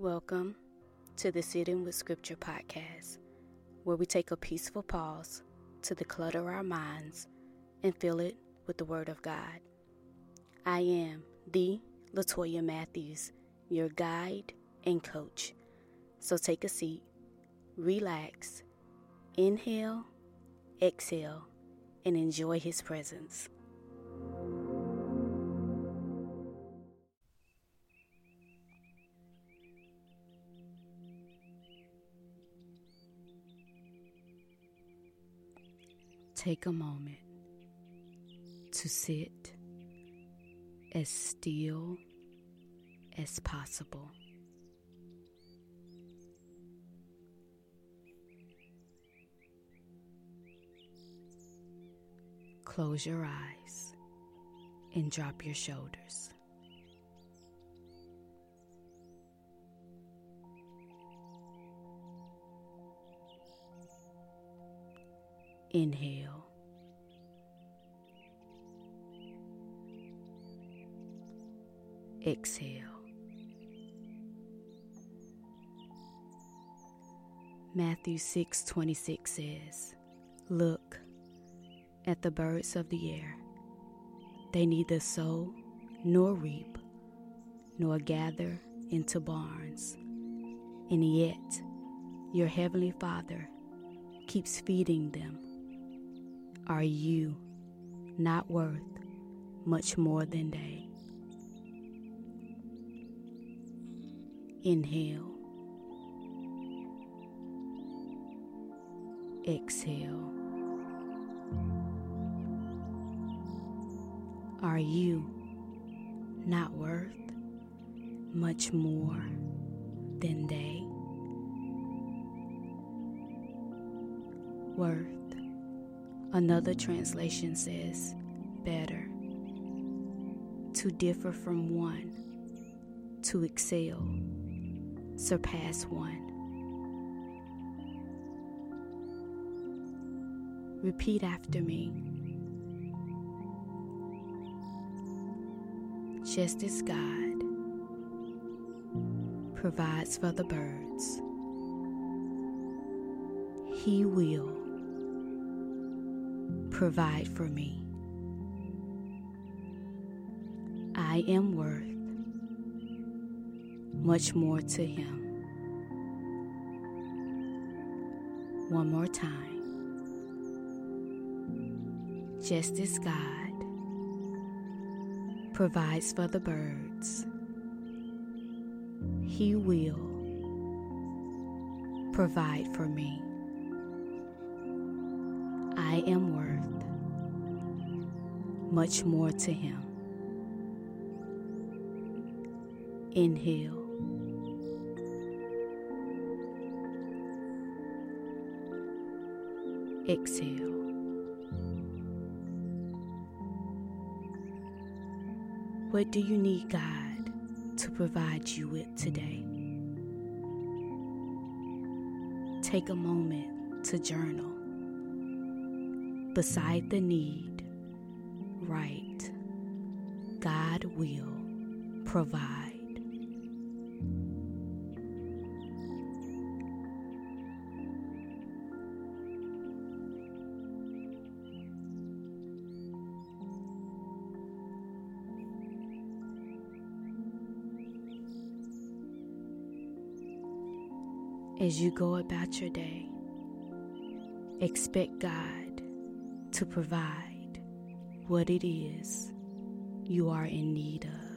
Welcome to the Sitting with Scripture podcast, where we take a peaceful pause to declutter our minds and fill it with the Word of God. I am the Latoya Matthews, your guide and coach. So take a seat, relax, inhale, exhale, and enjoy His presence. Take a moment to sit as still as possible. Close your eyes and drop your shoulders. Inhale. Exhale. Matthew 6:26 says, "Look at the birds of the air. They neither sow nor reap nor gather into barns, and yet your heavenly Father keeps feeding them. Are you not worth much more than they?" Inhale. Exhale. Are you not worth much more than they? Worth. Another translation says better. To differ from one. To excel surpass one. Repeat after me. Just as God provides for the birds, He will provide for me. I am worth much more to Him. One more time. Just as God provides for the birds, He will provide for me. I am worth much more to Him. Inhale. Exhale. What do you need God to provide you with today? Take a moment to journal. Beside the need, write, God will provide. As you go about your day, expect God to provide what it is you are in need of.